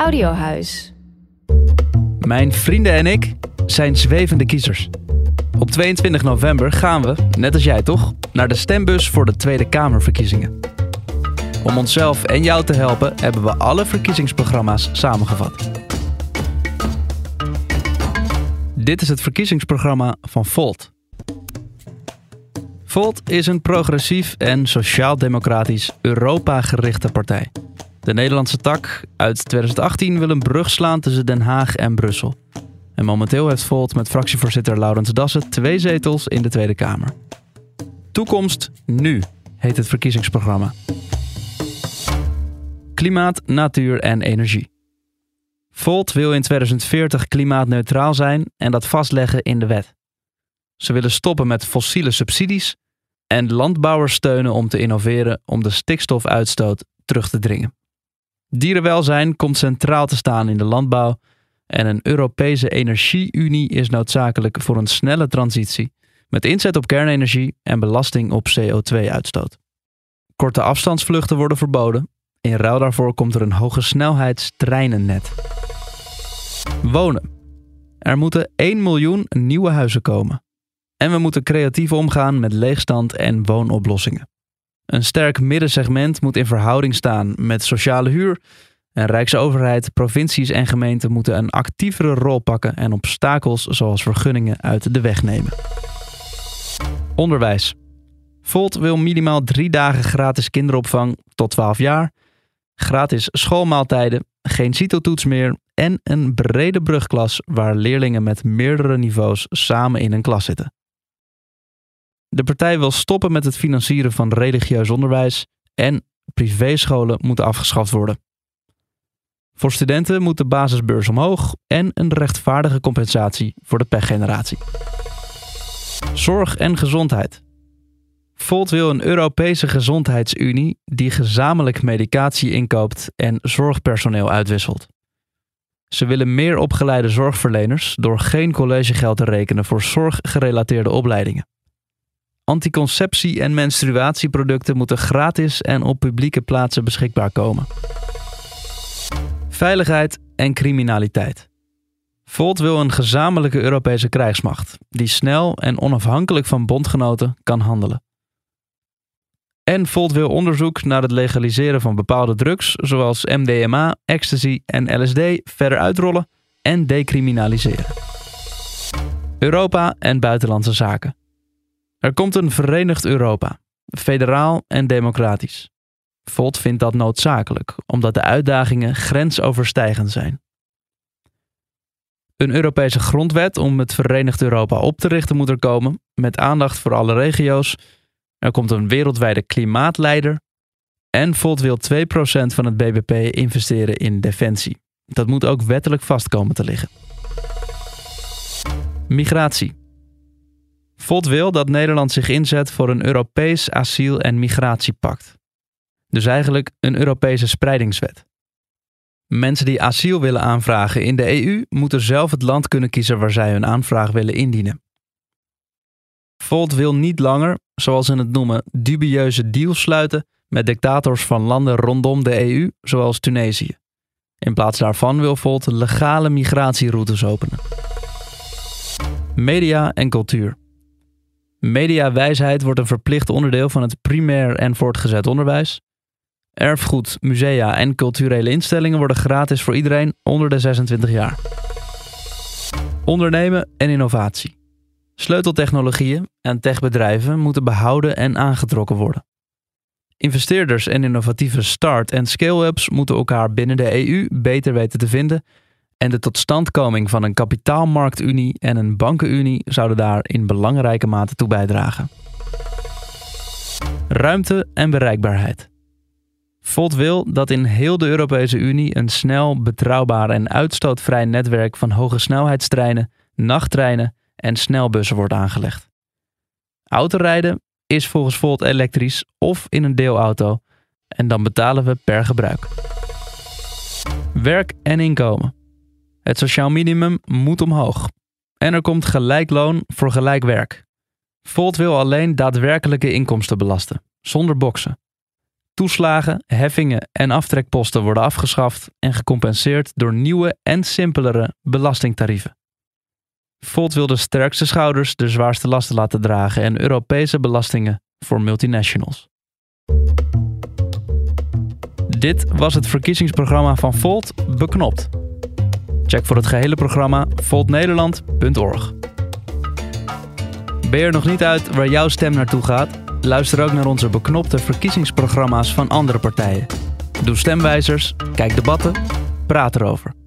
Audiohuis. Mijn vrienden en ik zijn zwevende kiezers. Op 22 november gaan we, net als jij toch, naar de stembus voor de Tweede Kamerverkiezingen. Om onszelf en jou te helpen hebben we alle verkiezingsprogramma's samengevat. Dit is het verkiezingsprogramma van Volt. Volt is een progressief en sociaal-democratisch Europa-gerichte partij. De Nederlandse tak uit 2018 wil een brug slaan tussen Den Haag en Brussel. En momenteel heeft Volt met fractievoorzitter Laurens Dassen twee zetels in de Tweede Kamer. Toekomst nu heet het verkiezingsprogramma. Klimaat, natuur en energie. Volt wil in 2040 klimaatneutraal zijn en dat vastleggen in de wet. Ze willen stoppen met fossiele subsidies en landbouwers steunen om te innoveren om de stikstofuitstoot terug te dringen. Dierenwelzijn komt centraal te staan in de landbouw en een Europese energie-unie is noodzakelijk voor een snelle transitie met inzet op kernenergie en belasting op CO2-uitstoot. Korte afstandsvluchten worden verboden. In ruil daarvoor komt er een hoge snelheidstreinennet. Wonen. Er moeten 1 miljoen nieuwe huizen komen. En we moeten creatief omgaan met leegstand en woonoplossingen. Een sterk middensegment moet in verhouding staan met sociale huur. En Rijksoverheid, provincies en gemeenten moeten een actievere rol pakken en obstakels zoals vergunningen uit de weg nemen. Onderwijs. Volt wil minimaal drie dagen gratis kinderopvang tot 12 jaar, gratis schoolmaaltijden, geen CITO-toets meer en een brede brugklas waar leerlingen met meerdere niveaus samen in een klas zitten. De partij wil stoppen met het financieren van religieus onderwijs en privéscholen moeten afgeschaft worden. Voor studenten moet de basisbeurs omhoog en een rechtvaardige compensatie voor de pechgeneratie. Zorg en gezondheid. Volt wil een Europese gezondheidsunie die gezamenlijk medicatie inkoopt en zorgpersoneel uitwisselt. Ze willen meer opgeleide zorgverleners door geen collegegeld te rekenen voor zorggerelateerde opleidingen. Anticonceptie- en menstruatieproducten moeten gratis en op publieke plaatsen beschikbaar komen. Veiligheid en criminaliteit. Volt wil een gezamenlijke Europese krijgsmacht die snel en onafhankelijk van bondgenoten kan handelen. En Volt wil onderzoek naar het legaliseren van bepaalde drugs zoals MDMA, ecstasy en LSD verder uitrollen en decriminaliseren. Europa en buitenlandse zaken. Er komt een verenigd Europa, federaal en democratisch. Volt vindt dat noodzakelijk, omdat de uitdagingen grensoverstijgend zijn. Een Europese grondwet om het Verenigd Europa op te richten moet er komen, met aandacht voor alle regio's. Er komt een wereldwijde klimaatleider. En Volt wil 2% van het BBP investeren in defensie. Dat moet ook wettelijk vast komen te liggen. Migratie. Volt wil dat Nederland zich inzet voor een Europees asiel- en migratiepact. Dus eigenlijk een Europese spreidingswet. Mensen die asiel willen aanvragen in de EU moeten zelf het land kunnen kiezen waar zij hun aanvraag willen indienen. Volt wil niet langer, zoals ze het noemen, dubieuze deals sluiten met dictators van landen rondom de EU, zoals Tunesië. In plaats daarvan wil Volt legale migratieroutes openen. Media en cultuur. Mediawijsheid wordt een verplicht onderdeel van het primair en voortgezet onderwijs. Erfgoed, musea en culturele instellingen worden gratis voor iedereen onder de 26 jaar. Ondernemen en innovatie. Sleuteltechnologieën en techbedrijven moeten behouden en aangetrokken worden. Investeerders en innovatieve start- en scale-ups moeten elkaar binnen de EU beter weten te vinden en de totstandkoming van een kapitaalmarktunie en een bankenunie zouden daar in belangrijke mate toe bijdragen. Ruimte en bereikbaarheid. Volt wil dat in heel de Europese Unie een snel, betrouwbaar en uitstootvrij netwerk van hoge snelheidstreinen, nachttreinen en snelbussen wordt aangelegd. Autorijden is volgens Volt elektrisch of in een deelauto en dan betalen we per gebruik. Werk en inkomen. Het sociaal minimum moet omhoog. En er komt gelijk loon voor gelijk werk. Volt wil alleen daadwerkelijke inkomsten belasten, zonder boksen. toeslagen, heffingen en aftrekposten worden afgeschaft en gecompenseerd door nieuwe en simpelere belastingtarieven. Volt wil de sterkste schouders de zwaarste lasten laten dragen en Europese belastingen voor multinationals. Dit was het verkiezingsprogramma van Volt Beknopt. Check voor het gehele programma voltnederland.org. Ben je er nog niet uit waar jouw stem naartoe gaat? Luister ook naar onze beknopte verkiezingsprogramma's van andere partijen. Doe stemwijzers, kijk debatten, praat erover.